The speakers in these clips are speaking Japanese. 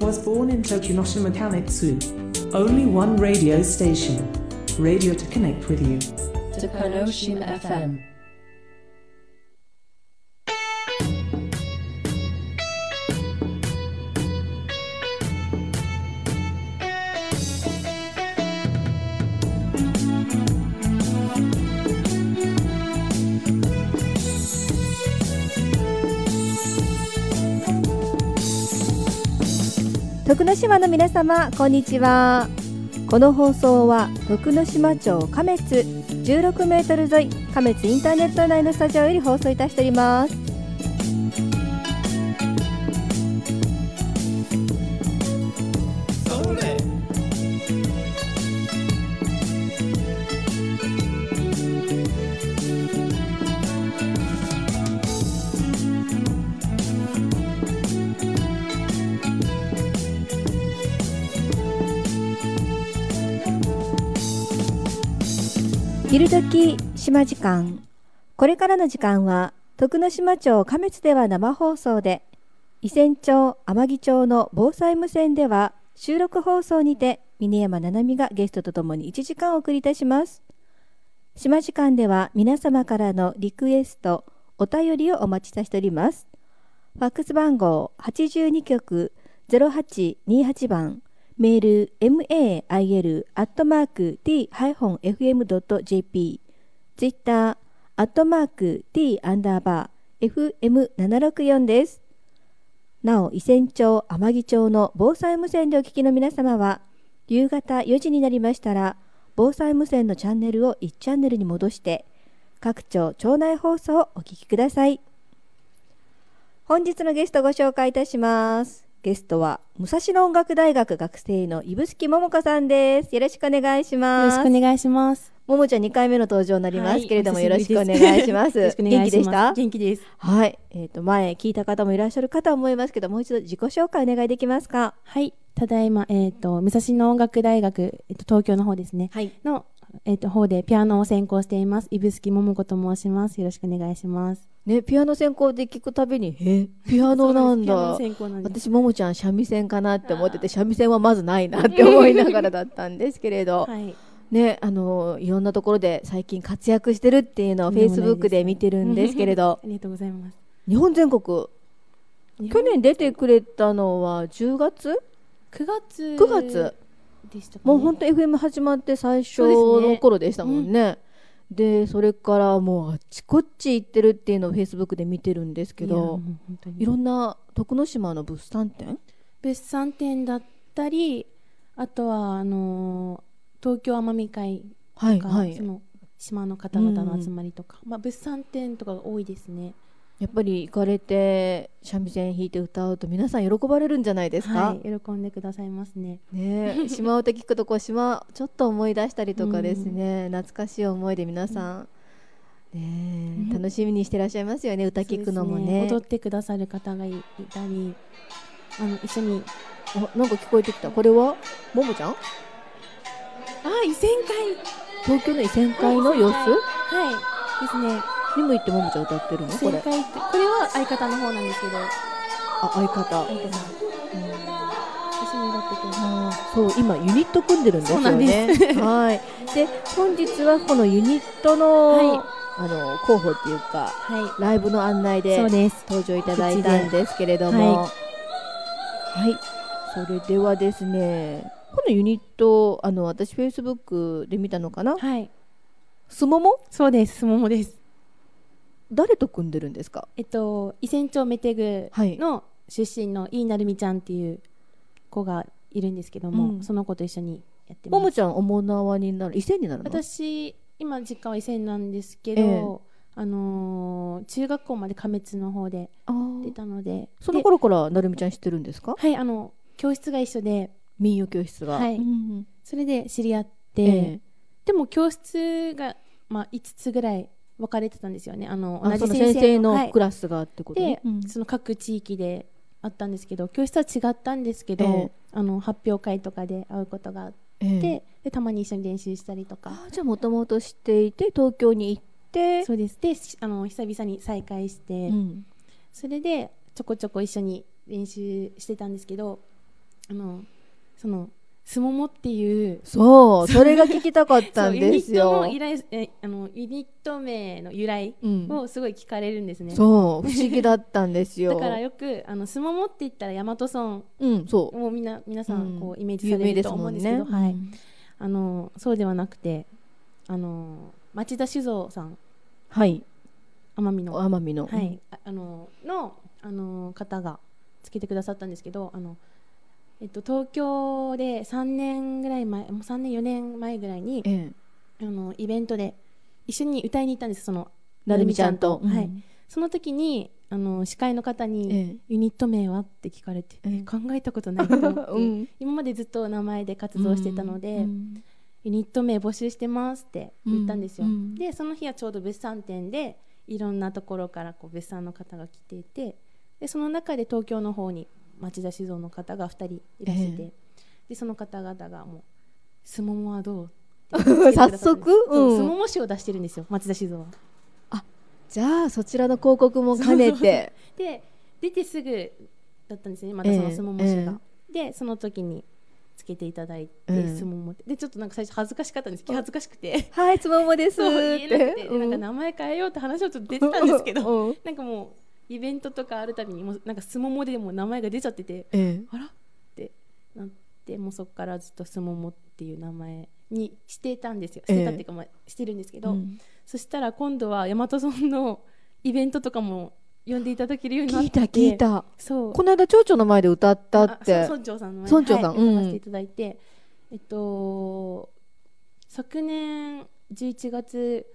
was born in Tokunoshima Kanetsu. Only one radio station. Radio to connect with you. Takanoshima FM 島の皆様こんにちは。この放送は徳之島町亀津16メートル沿い亀津インターネット内のスタジオより放送いたしております。昼時島時間。これからの時間は徳之島町亀津では生放送で伊仙町天城町の防災無線では収録放送にて峰山七海がゲストとともに1時間お送りいたします。島時間では皆様からのリクエストお便りをお待ちさせております。ファックス番号82局0828番。メール mail.t-fm.jp ツイッターアットマーク t アンダーバー FM764 です。なお、伊仙町、天城町の防災無線でお聞きの皆様は、夕方4時になりましたら、防災無線のチャンネルを1チャンネルに戻して、各町町内放送をお聞きください。本日のゲストご紹介いたします。ゲストは武蔵野音楽大学学生の指宿桃子さんです。よろしくお願いしよます。ろしくお願いします。桃ちゃん2回目の登場になりますけれども、はいよろしくお願いします。よろしくお願元いします気でした？元気です。はい。えっ、と、前聞いた方もいらっしゃるかと思いますけど、もう一度自己紹介お願いできますか？はい。ただいま、えっ、と、武蔵野音楽大学、えっ、と、東京の方ですね。はい。の、えっ、と、方でピアノを専攻しています。指宿桃子と申します。よろしくお願いします。ね、ピアノ専攻で聞くたびに、え、ピアノなんだ。専攻なん。私、ももちゃん、三味線かなって思ってて、三味線はまずないなって思いながらだったんですけれど、はい。ね、あの、いろんなところで最近活躍してるっていうのをとんでもないです Facebook で見てるんですけれど あ、りがとうございます。日本全国、去年出てくれたのは10月？9月。9月でしたかね。もう本当 FM 始まって最初の頃でしたもんね。でそれからもうあっちこっち行ってるっていうのを Facebook で見てるんですけどいろんな徳之島の物産展？物産展だったり、あとは、あのー東京奄美会とか、はいはいその島の方々の集まりとか、まあ物産展とかが多いですね。やっぱり行かれて三味線弾いて歌うと皆さん喜ばれるんじゃないですか、はい、喜んでくださいますね。ねえ島歌聞くとこう島ちょっと思い出したりとかですね、懐かしい思いで皆さん、ねえ楽しみにしてらっしゃいますよね歌聞くのもそうですね。踊ってくださる方がいいたり、あの一緒に、あなんか聞こえてきた。これは？ももちゃん？あ、異線会。東京の異線会の様子？はい、ですね。にも行ってももちゃん歌ってるの？異これ。線会って、これは相方の方なんですけど、あ相方。相方さん。一緒に踊ってくださあーそう今ユニット組んでるんですよそうなんねはい。で本日はこのユニットの、はい。あの候補っていうかい。はライブの案内い、でそうです。登場いただいたんですけれども。ははい、それではですねこのユニットあの私フェイスブックで見たのかな？はい、すももそうです。すももです。誰と組んでるんですか？えっと、伊仙町メテグはい。の出身の飯なるみちゃんっていう子がいるんですけども、うん。その子と一緒にやってます。ももちゃんおも縄になる？伊勢になるの？私今実家は伊勢なんですけど、ええ。あのー中学校まで亀津の方であー。出たので。そので頃からなるみちゃん知ってるんですか？はいあの教室が一緒で。民謡教室が。はい。うんそれで知り合って、ええ。でも教室が、まあ、5つぐらい分かれてたんですよね。あのあその先生のクララスがってこと？でね、うん。その各地域であったんですけど教室は違ったんですけど、ええ。あの発表会とかで会うことがあって、ええ。でたまに一緒に練習したりとか。じゃあもともと知っていて東京に行って？そうです。でしあの久々に再会して、うん。それでちょこちょこ一緒に練習してたんですけどあのそのすももっていうそうそれが聞きたかったそんうユニットですよのえあのユニット名の由来うん。をすごい聞かれるんですね、そう不思議だったんですよ。だからよくあのすももって言ったら大和村うんそう。もうみんな皆さんこうイメージされると思うんですけど、はい。うんあのそうではなくてあの町田酒造さん。はい。奄美の。奄美の。はい、ああののあの方がつけてくださったんですけどあの、えっと、東京で3年ぐらい前もう3年4年前ぐらいにええ。あのイベントで一緒に歌いに行ったんですそのなるみちゃんと。はい。うん。その時にあの司会の方に、ええ。ユニット名は?」って聞かれて、ええ。考えたことないと思って、うん。今までずっと名前で活動してたので、うん。ユニット名募集してますって言ったんですよ、でその日はちょうど物産展でいろんなところからこう物産の方が来ていてでその中で東京の方に町田酒造の方が2人いらっしゃって、えでその方々がもう「すももはどう? 」早速？そううんすもも酒を出してるんですよ町田酒造は。じゃあそちらの広告も兼ねて。で出てすぐだったんですねまたそのすもも酒が、でその時につけていただいて、ええ。すももでちょっとなんか最初恥ずかしかったんです。気恥ずかしくて。はいつももですっ言えなくて。て、でなんか名前変えようって話をちょっと出てたんですけど。うん。なんかもうイベントとかあるたびにもうなんかすももでもう名前が出ちゃっててえあらってなってもうそこからずっとすももっていう名前にしてたんですよ。してたっていうか、まあ、してるんですけど、えうん。そしたら今度は大和村のイベントとかも呼んでいただけるようになって聞いた聞いた。そう。この間町長の前で歌ったって。村長さんの前村長さん。はい、うん。歌わせていただいて、えっと昨年11月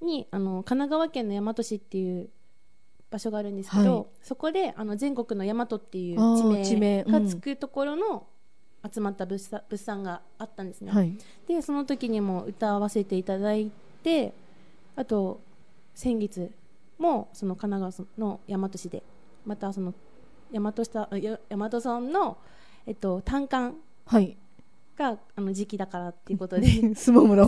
にあの神奈川県の大和市っていう場所があるんですけど、はい。そこであの全国の大和っていう地名がつくところの集まった物産物産があったんですね、はい。でその時にも歌わせていただいてあと先月もその神奈川の大和市でまたその大和大和村の、えっと、単管はいがあの時期だからっていうことで。スモムの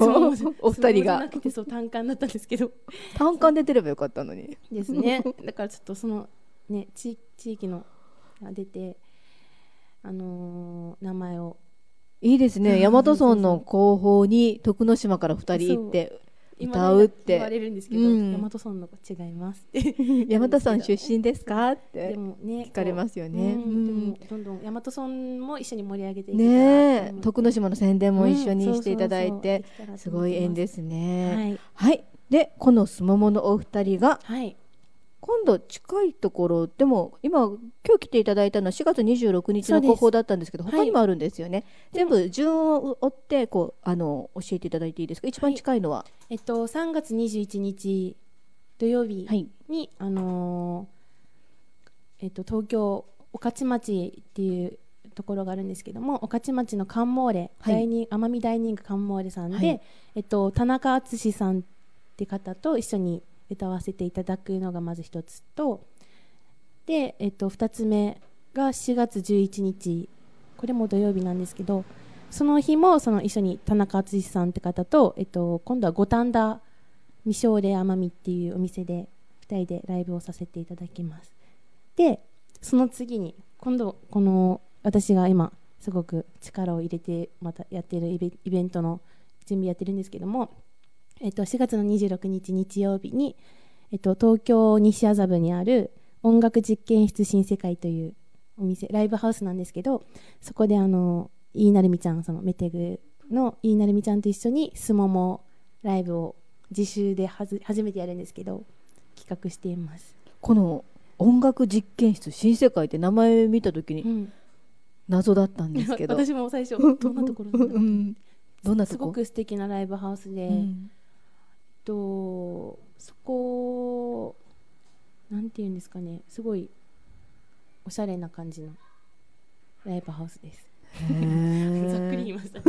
お二人が。なくてそう単管だったんですけど。単管出てればよかったのに。ですね。だからちょっとそのね地地域のが出てあのー名前を。いいですね。大和村の後方に徳之島から二人行って歌うって。言われるんですけど、うん。大和村の子違いますって。大和村出身ですか？っでてもね聞かれますよね。こううん。でもどんどん大和村も一緒に盛り上げていね徳之島の宣伝も一緒にしていただいてすごい縁ですね。はい。はい。でこのすもものお二人がはい今度近いところでも今今日来ていただいたのは4月26日の広報だったんですけどはい他にもあるんですよね、全部順を追ってこうあの教えていただいていいですか？一番近いのは。えっと3月21日土曜日はい。に、あのーえっと東京御徒町っていうところがあるんですけども御徒町のカンモーレ、奄美ダイニングカンモーレさんで、はい。えっと、田中敦さんって方と一緒に歌わせていただくのがまず一つとで、えっと、2つ目が4月11日これも土曜日なんですけどその日もその一緒に田中敦さんって方と、えっと、今度は五反田未勝利奄美っていうお店で2人でライブをさせていただきます。でその次に今度この私が今すごく力を入れてまたやってるイベントの準備やってるんですけども、えっと、4月の26日日曜日に、えっと、東京西麻布にある音楽実験室新世界というお店ライブハウスなんですけどそこであの飯成美ちゃんそのメテグの飯成美ちゃんと一緒にすももライブを自習ではず初めてやるんですけど企画しています、この音楽実験室新世界って名前見た時にうん、謎だったんですけど。私も最初どんなところなんだろう。うん。どんなすごく素敵なライブハウスで、うんとそこなんていうんですかね。すごいおしゃれな感じのライブハウスです。ざっくり言いました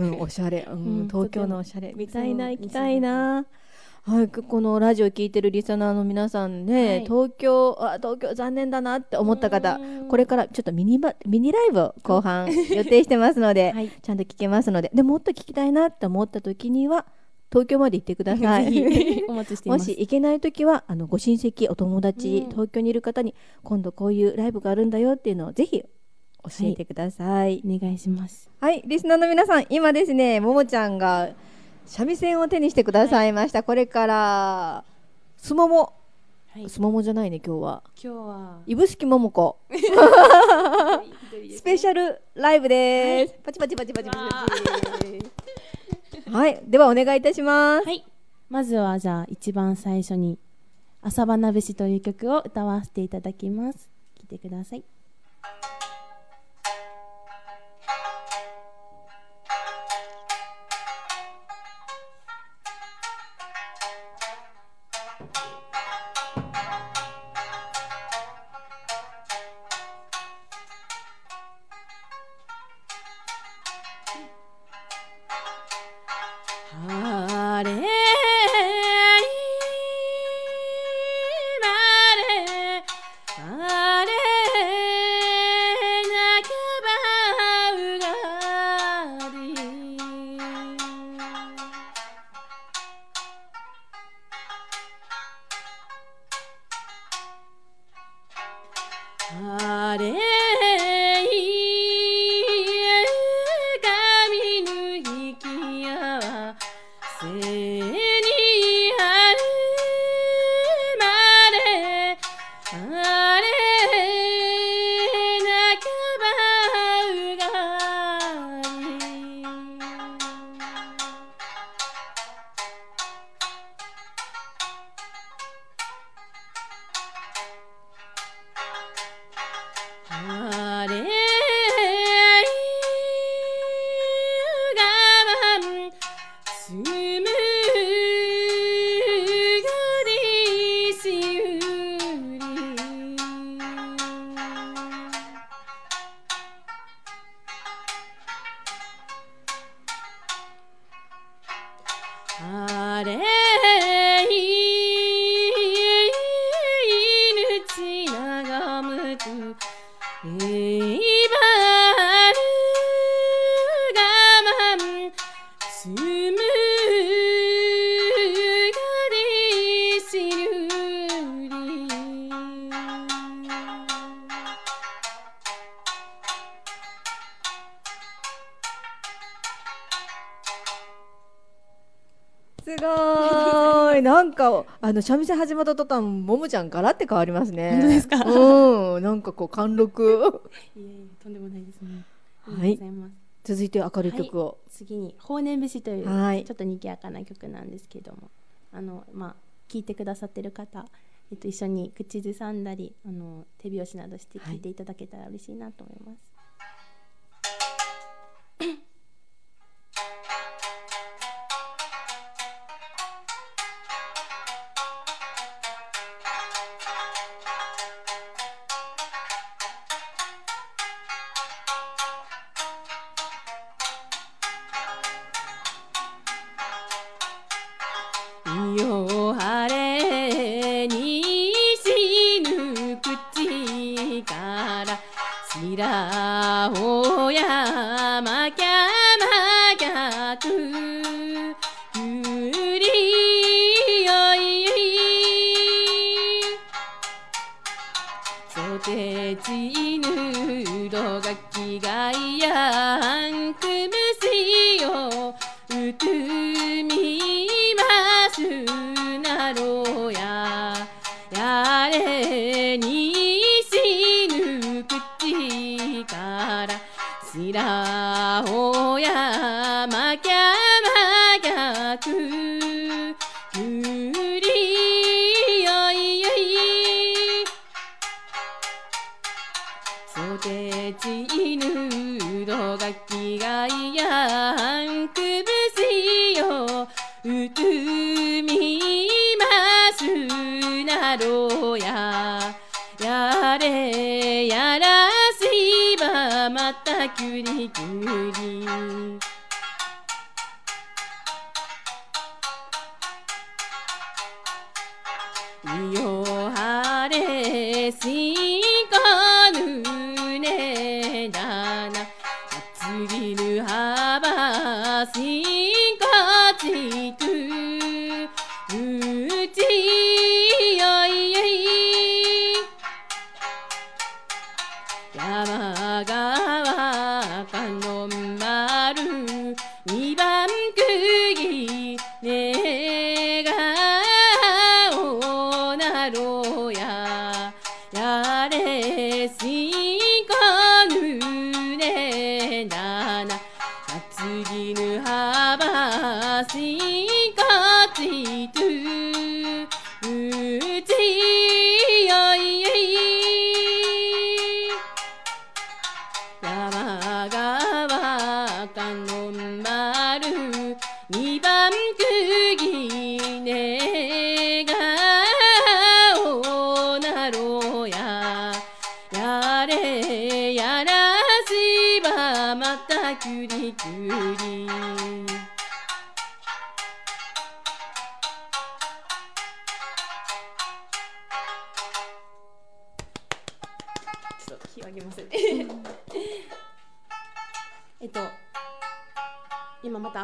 うん、おしゃれ、うんうん東京のおしゃれ。みたいな行きたいな。はい、このラジオ聞いてるリスナーの皆さんね、はい。東京あ東京残念だなって思った方うん。これからちょっとミニバミニライブを後半予定してますので、はい。ちゃんと聞けますのででもっと聞きたいなって思った時には東京まで行ってくださぜい。ひお待ちしていもますし行けない時はあのご親戚お友達、うん東京にいる方に今度こういうライブがあるんだよっていうのをぜひ教教えてください。お願いしますはい、リスナーの皆さん、今ですね、ももちゃんが三味線を手にしてくださいました。これから、すもも、はいすももじゃないね、今日は。今日は指宿ももこ。スペシャルライブです。パチパチパチパチパチパチ。はい、ではお願いいたします。はい。まずはじゃあ一番最初に「朝花節」という曲を歌わせていただきます。聞いてください。なんか、あの、三味線始まった途端、ももちゃんガラって変わりますね。本当ですか？うん、なんかこう、貫禄。いえいえとんでもないですねはいありがとうございます続いて明るい曲を。次に「法然節」というはいちょっと賑やかな曲なんですけどもあのまあ聴いてくださってる方、えっと、一緒に口ずさんだりあの手拍子などして聴いていただけたら嬉しいなと思います。よよ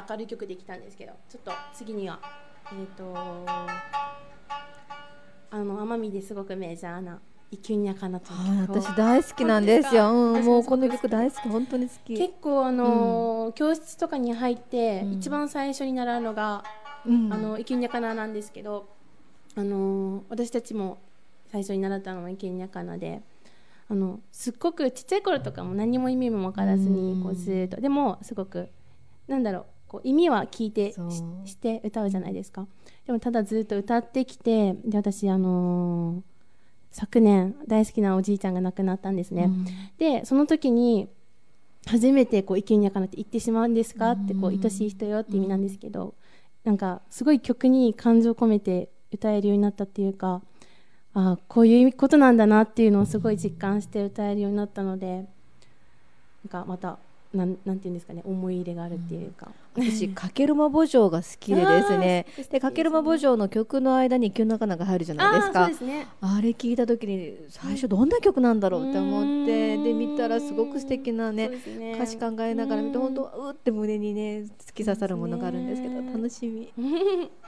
明るい曲できたんですけどちょっと次にはえっとあの奄美ですごくメジャーな「イキュンニャカナ」というはい、曲を私大好きなんですよ。うん、もうこの曲大好き、本当に好き。結構あのー教室とかに入って、うん一番最初に習うのが、うんあのイキュンニャカナなんですけど、あのー私たちも最初に習ったのはイキュンニャカナで。あのすっごくちっちゃい頃とかも何も意味も分からずうんにこうずーっとでもすごくなんだろうこう意味は聞いてしして歌うじゃないですか。でもただずっと歌ってきてで私あのー昨年大好きなおじいちゃんが亡くなったんですね、うん。でその時に初めてこう「意見やかな」って言ってしまうんですか？ってこううん。愛しい人よって意味なんですけどなんかすごい曲に感情込めて歌えるようになったっていうかあこういうことなんだなっていうのをすごい実感して歌えるようになったのでなんかまたなんなんていうんですかね思い入れがあるっていうか、私、かけるま慕情が好きでですね。で、かけるま慕情の曲の間に、キュンナカナが入るじゃないですかで。すねあれ聞いた時に、最初どんな曲なんだろうって思って、うんで、見たらすごく素敵なね。ね歌詞考えながら見て、うん本当、うって胸にね、突き刺さるものがあるんですけど、楽しみ。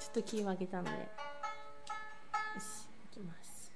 ちょっとキーを上げたのでよしいきます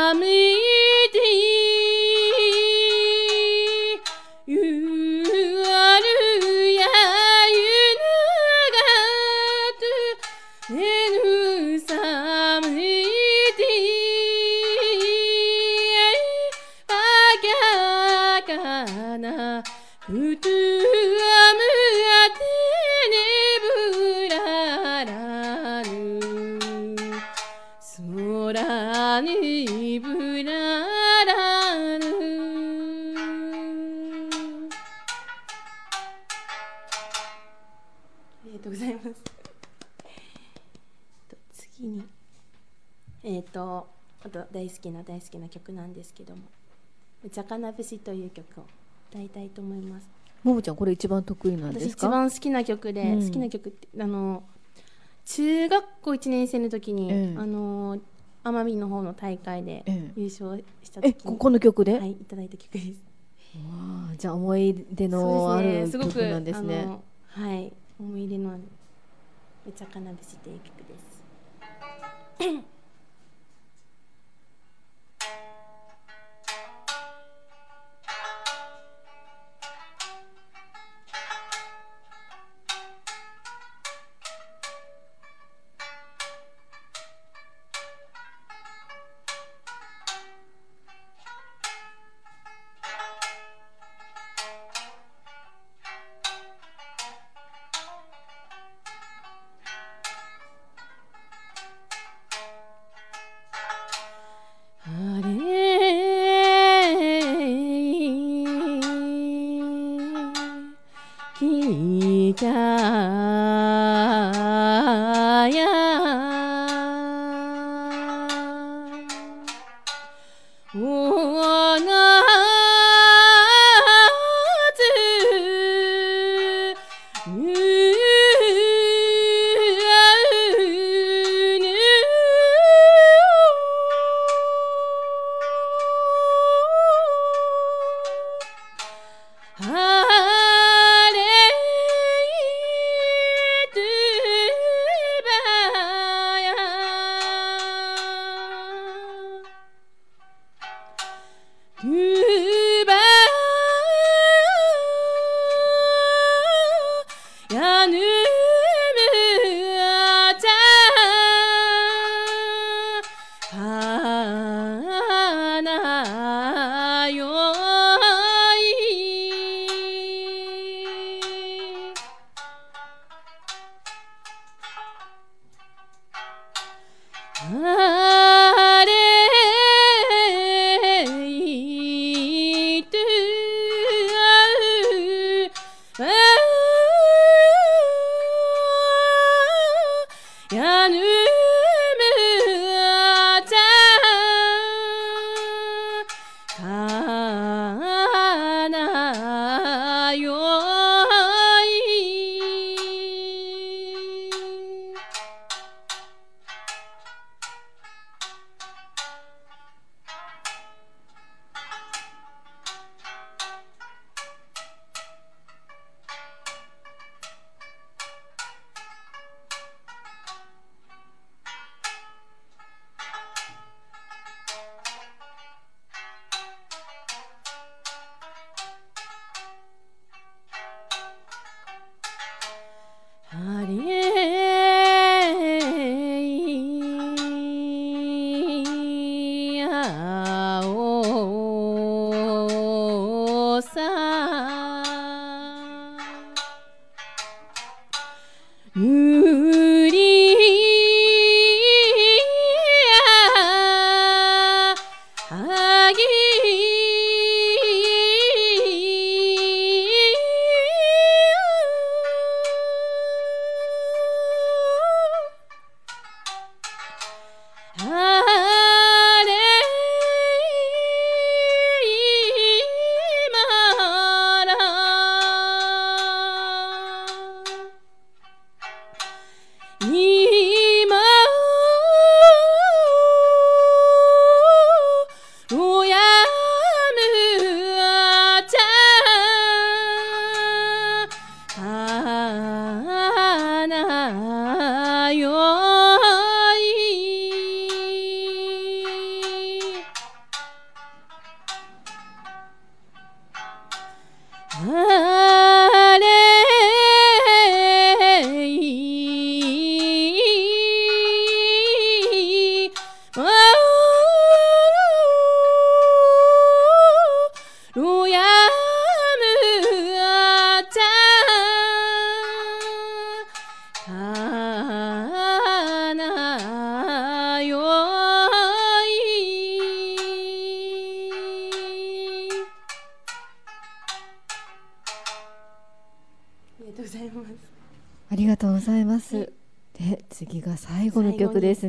Amen. 大好きな大好きな曲なんですけども「うちゃかな節」という曲を歌いたいと思います。ももちゃんこれ一番得意なんですか？番好きな曲で、うん。好きな曲ってあの中学校1年生の時に、ええ。あの奄美の方の大会でええ。優勝した時に、えここの曲で、はいいただいた曲です。じゃあ思い出のある曲なんですね。あのはい思い出のある「めちゃかな節」という曲ですあ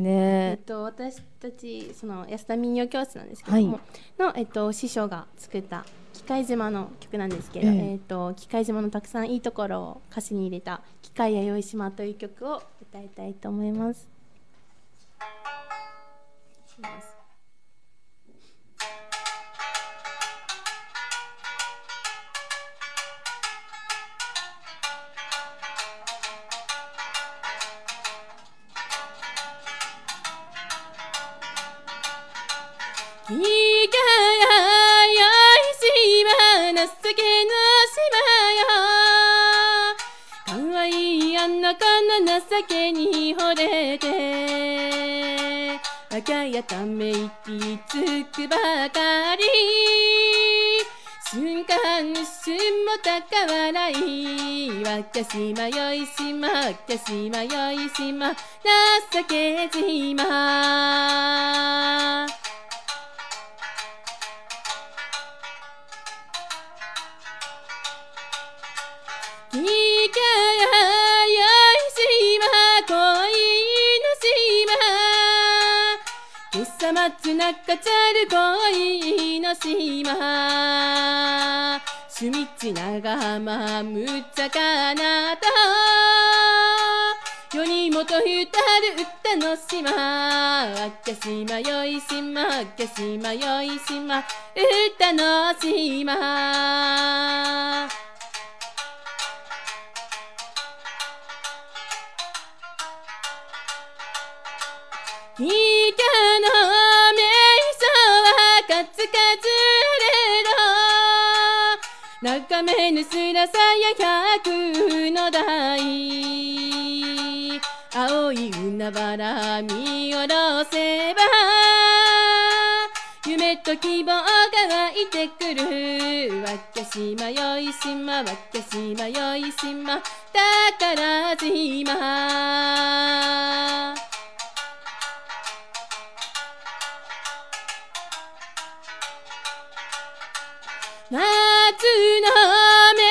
ですえっね。と、私たちその安田民謡教室なんですけども、はいの、えっと、師匠が作った機械島の曲なんですけど、えええっと機械島のたくさんいいところを歌詞に入れた「機械やよい島」という曲を歌いたいと思います。しますでため息つくばかり。瞬間一瞬も高笑い。わきゃしまよいしまきゃしまよいしま情けじま。き聞けの島今朝松中ちゃる恋の島。趣味地長浜むちゃかなと。世にもとゆたる歌の島。若島。よい島。若島よい島。歌の島。いかのめいそはカツカツれろ中目ぬすらさや百の台。青い海原見下ろせば。夢と希望が湧いてくる。若島よい島若島よい島宝島。夏の名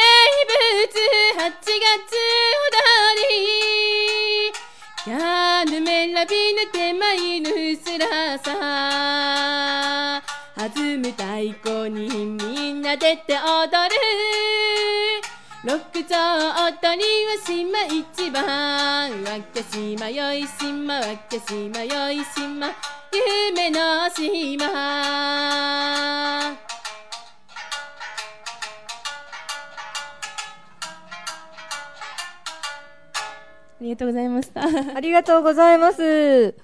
物8月踊りやぬめらびぬ手前ぬすらさ弾む太鼓にみんな出て踊る。六丁踊りは島一番若島よい島若島よい島夢の島。りがとうございました。ありがとうございます。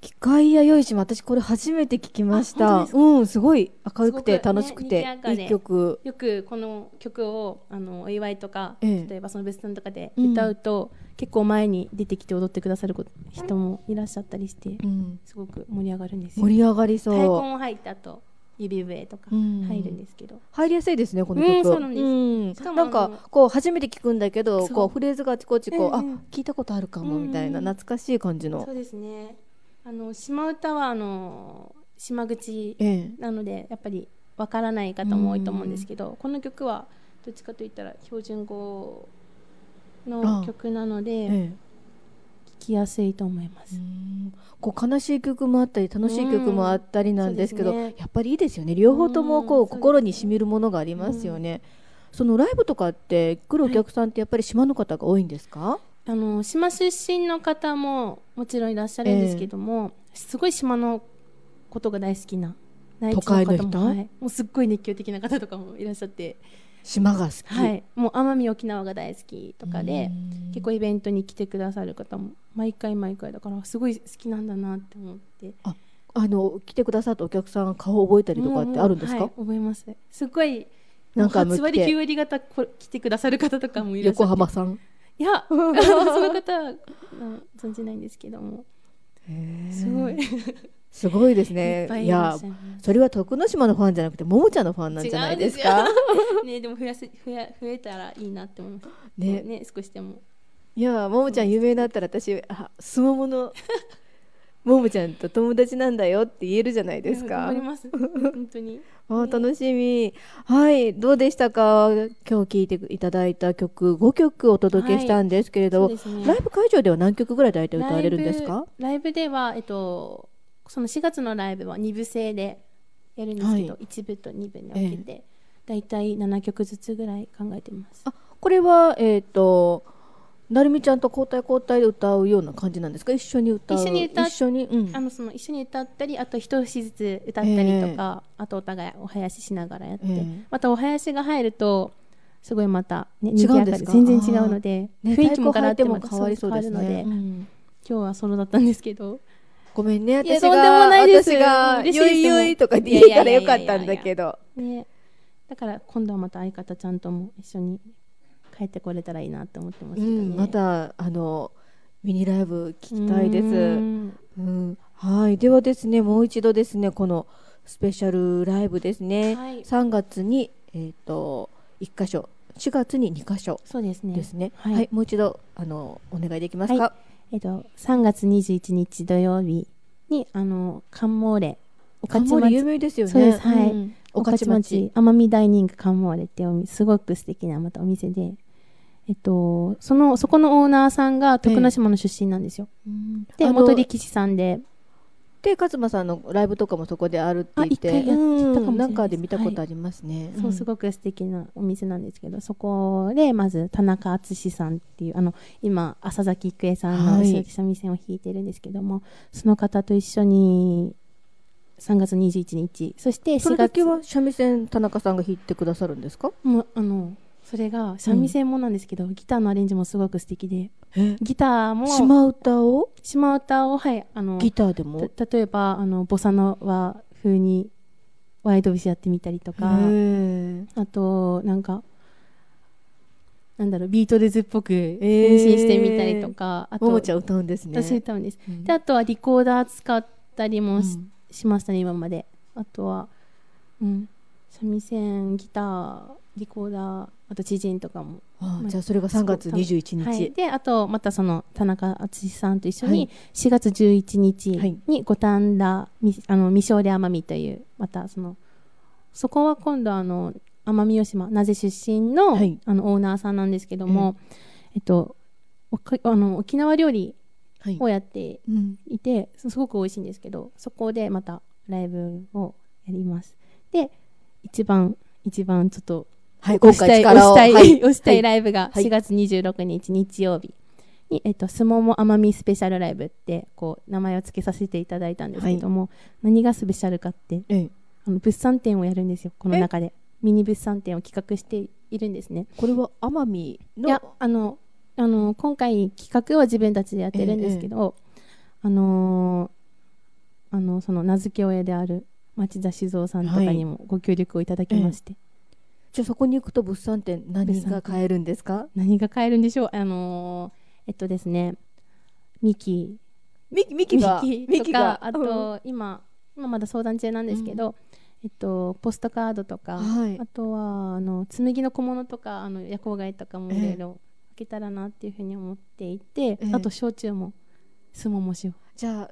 機械やよい島、私これ初めて聞きました。うん、すごい明るくて楽しくて、賑やかでいい曲。よくこの曲をあのお祝いとか、ええ例えばその別荘とかでうん歌うと、結構前に出てきて踊ってくださる人もいらっしゃったりして、うん、すごく盛り上がるんですよ。盛り上がりそう。太鼓も入った後指笛とかうん。入るんですけど、入りやすいですねこの曲。うんそうなんです。うん。しかもなんかこう初めて聞くんだけど、こうフレーズがあちこちこう、あ聞いたことあるかもみたいな懐かしい感じの。そ。うですね。あの島唄はあの島口ええ。なのでやっぱりわからない方も多いと思うんですけど、この曲はどっちかといったら標準語の曲なのできやすいと思います。うん。こう悲しい曲もあったり楽しい曲もあったりなんですけど、ね。やっぱりいいですよね。両方ともこう、うん心にしみるものがありますよね、そのライブとかって来るお客さんってやっぱり島の方が多いんですか、あの島出身の方ももちろんいらっしゃるんですけども、すごい島のことが大好きな内地の都会の方も人？はい、もうすっごい熱狂的な方とかもいらっしゃって、島が好き、はい、もう奄美沖縄が大好きとかでうん。結構イベントに来てくださる方も毎回毎回だからすごい好きなんだなって思って。あの来てくださったお客さん顔覚えたりとかってあるんですか、はい、覚えます。すごいなんかもう8割向け9割方こ来てくださる方とかもいらっしゃって。横浜さん？いや その方はうん存じないんですけども。すごい。すごいですね。ぱいいらいやそれは徳之島のファンじゃなくてももちゃんのファンなんじゃないですか？す よねでも増やす増や増えたらいいなって思いますね。ね少しでもいやももちゃん有名になったら私あすももの ももちゃんと友達なんだよって言えるじゃないですか。頑張り。ます。本当に。あ楽しみ。はい、どうでしたか？今日聴いていただいた曲、5曲お届けしたんですけれど、そうですね。ライブ会場では何曲ぐらい大体歌われるんですか？ライブでは、えっと、その4月のライブは2部制でやるんですけど、は1部と2部に分けて、だいたい7曲ずつぐらい考えてます。あこれは、えっ、と、なるみちゃんと交代交代で歌うような感じなんですか？一緒に歌う？一緒に歌っ一緒に、うん。あのその一緒に歌ったりあと一節ずつ歌ったりとか、あとお互いお囃子しながらやって、ええ。またお囃子が入るとすごいまた、ね、違うんですか？全然違うので、ね雰囲気もガラッても変わりそうです。ね変わるので、うん。今日はソロだったんですけど。ごめんね私がないです。私が嬉しいです。ゆいとかって言うからよかったんだけど。ね、だから今度はまた相方ちゃんとも一緒に帰ってこれたらいいなって思ってますうけどね、ん、またあのミニライブ聞きたいです。うん。うん、はい、ではですね、もう一度ですね、このスペシャルライブですね。はい。3月にえっ、と一箇所、4月に2箇所そうですね。ですね。はい。はい、もう一度あのお願いできますか？はえっと、3月21日土曜日にあの関モーレ。御カンモーレ有名ですよね。そうです。はい。ん。御徒御徒町。町奄美ダイニングカンモーレってすごく素敵なまたお店で、えっと、そのそこのオーナーさんが徳之島の出身なんですよ、うん。で元力士さんで。で勝間さんのライブとかもそこであるって言って、あ一回やってたかもなん。かで見たことありますね。そうすごく素敵なお店なんですけど、そこでまず田中敦さんっていうあの今浅崎郁恵さんの三味線を弾いてるんですけども、その方と一緒に3月21日そして4その時月は三味線田中さんが弾いてくださるんですか？もうあのそれが三味線もなんですけど、ギターのアレンジもすごく素敵で。え？ギターも島唄を？島唄をはいあのギターでも？た例えばあのボサノワ風にワイド節やってみたりとか。あと、なんか、なんだろう、ビートルズっぽく変身してみたりとか、あと、ももちゃん歌うんですね。私歌うんです。うん。で、あとはリコーダー使ったりもし,、うん。ましたね、今まで。あとは、うん、三味線、ギター、リコーダー、あと知人とかも。あじゃあそれが3月21日。はい、で、あと、またその、田中敦さんと一緒にはい、4月11日はい。に五反田、みあの、未勝利奄美という、またその、そこは今度あの、奄美大島、なぜ出身の、はい。あの、オーナーさんなんですけども、えっと、おかあの沖縄料理はい。をやってうんいて、すすごく美味しいんですけど、そこでまたライブをやります。で、一番、一番ちょっと、はい、今押したい、回力を。押したい、はい。押したいライブがはい。4月26日日曜日。に、えっと、すもも奄美スペシャルライブって、こう、名前を付けさせていただいたんですけども、何がスペシャルかって、ええ。あの、物産展をやるんですよ、この中で。ミニ物産展を企画しているんですね。これは奄美の？いや、あの、あの、今回企画は自分たちでやってるんですけど、あのーあの、その名付け親である町田静雄さんとかにもご協力をいただきまして、じゃあそこに行くと物産展何が買えるんですか？何が買えるんでしょう？あのーえっとですねミキ。ミキミキが？ミキとかあと、今今まだ相談中なんですけど、えっと、ポストカードとか、はい。あとはあの紬の小物とかあの夜光貝とかもいろいろ開けたらなっていうふうに思っていて、ええ。あと焼酎もすももしをじゃあ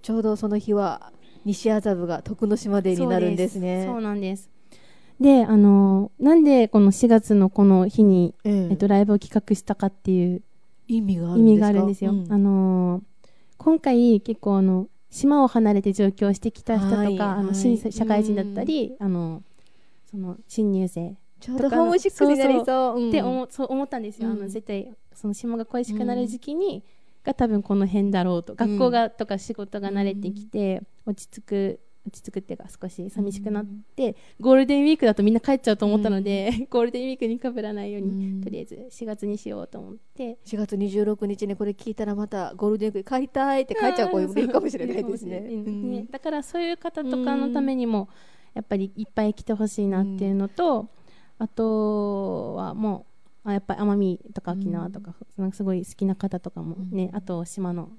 ちょうどその日は西麻布が徳之島デーになるんですね。そうなんですであのなんでこの4月のこの日に、ええ。えっと、ライブを企画したかっていう意味があるんですか？があるんですよ。うん。あのー今回結構あの島を離れて上京してきた人とか、はいあのはい。新社会人だったり、あのその新入生ちょうどホームシックになりそう。うん。って思,、そう思ったんですよ。あうん。の絶対その島が恋しくなる時期に、が多分この辺だろうと。学校がとか仕事が慣れてきて、落ち着く落ち着くっていうか少し寂しくなって、ゴールデンウィークだとみんな帰っちゃうと思ったので、ゴールデンウィークにかぶらないように、うん。とりあえず4月にしようと思って。4月26日にこれ聞いたらまたゴールデンウィーク帰りたいって帰っちゃう子もいるかもしれないですね。ね。だからそういう方とかのためにもやっぱりいっぱい来てほしいなっていうのと、あとはもうあやっぱり奄美とか沖縄とか、なんかすごい好きな方とかもね、うん。あと島の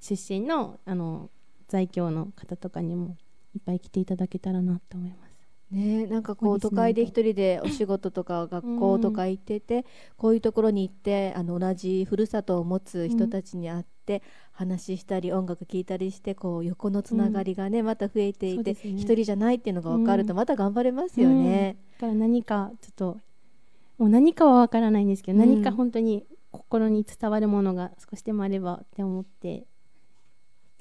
出身のあの在京の方とかにもいっぱい来ていただけたらなと思います。ねなんかこう都会で一人でお仕事とか学校とか行ってて、こういうところに行ってあの同じふるさとを持つ人たちに会っって話したり音楽聴いたりしてこう横のつながりがね、また増えていてそうですね。一人じゃないっていうのが分かるとうん。また頑張れますよね。だから何かちょっともう何かはわからないんですけど、うん。何か本当に心に伝わるものが少しでもあればって思って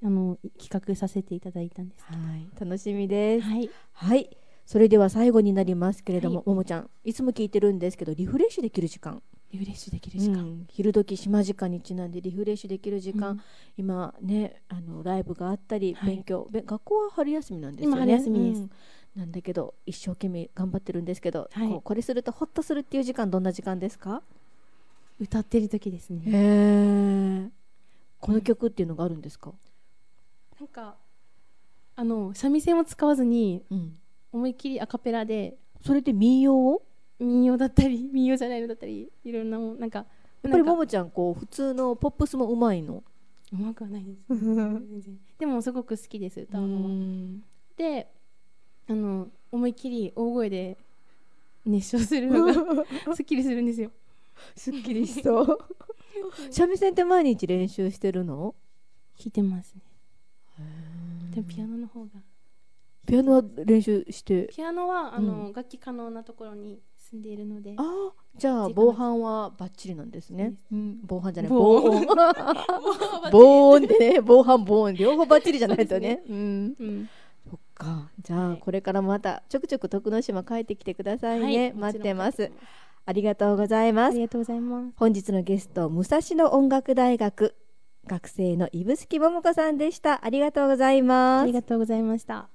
あの企画させていただいたんです。はい、楽しみです。はい、はい、それでは最後になりますけれども、はい。ももちゃん。いつも聞いてるんですけどリフレッシュできる時間、リフレッシュできる時間、うん。昼時島時間にちなんでリフレッシュできる時間、うん。今ねあのライブがあったり、はい。勉強。べ学校は春休みなんですよね。今春休みです。うん。なんだけど一生懸命頑張ってるんですけど、はい。こうこれするとホッとするっていう時間どんな時間ですか？歌ってる時ですね。この曲っていうのがあるんですか、なんかあの三味線を使わずにうん、思いっきりアカペラでそれで民謡を？民謡だったり 民謡じゃないのだったりいろんなもんなんかやっぱりももちゃんこう普通のポップスもうまいの？うまくはないです、でもすごく好きです歌うのは。ん。であの思いっきり大声で熱唱するのが すっきりするんですよ。すっきりしそう。三味線って毎日練習してるの？弾いてますね。でもピアノの方が。ピアノは練習して？ピアノはあの、う楽器可能なところに住んでいるので。ああじゃあ防犯はバッチリなんですね。そうん、防犯じゃない。防防音 防音でね。防犯防音。両方バッチリじゃないとね。うん。うん、そっか。じゃあはい。これからまたちょくちょく徳之島帰ってきてくださいね、はい。待ってます。ありがとうございます。ありがとうございます。本日のゲスト武蔵野音楽大学学生の指宿桃子さんでしたありがとうございますありがとうございました。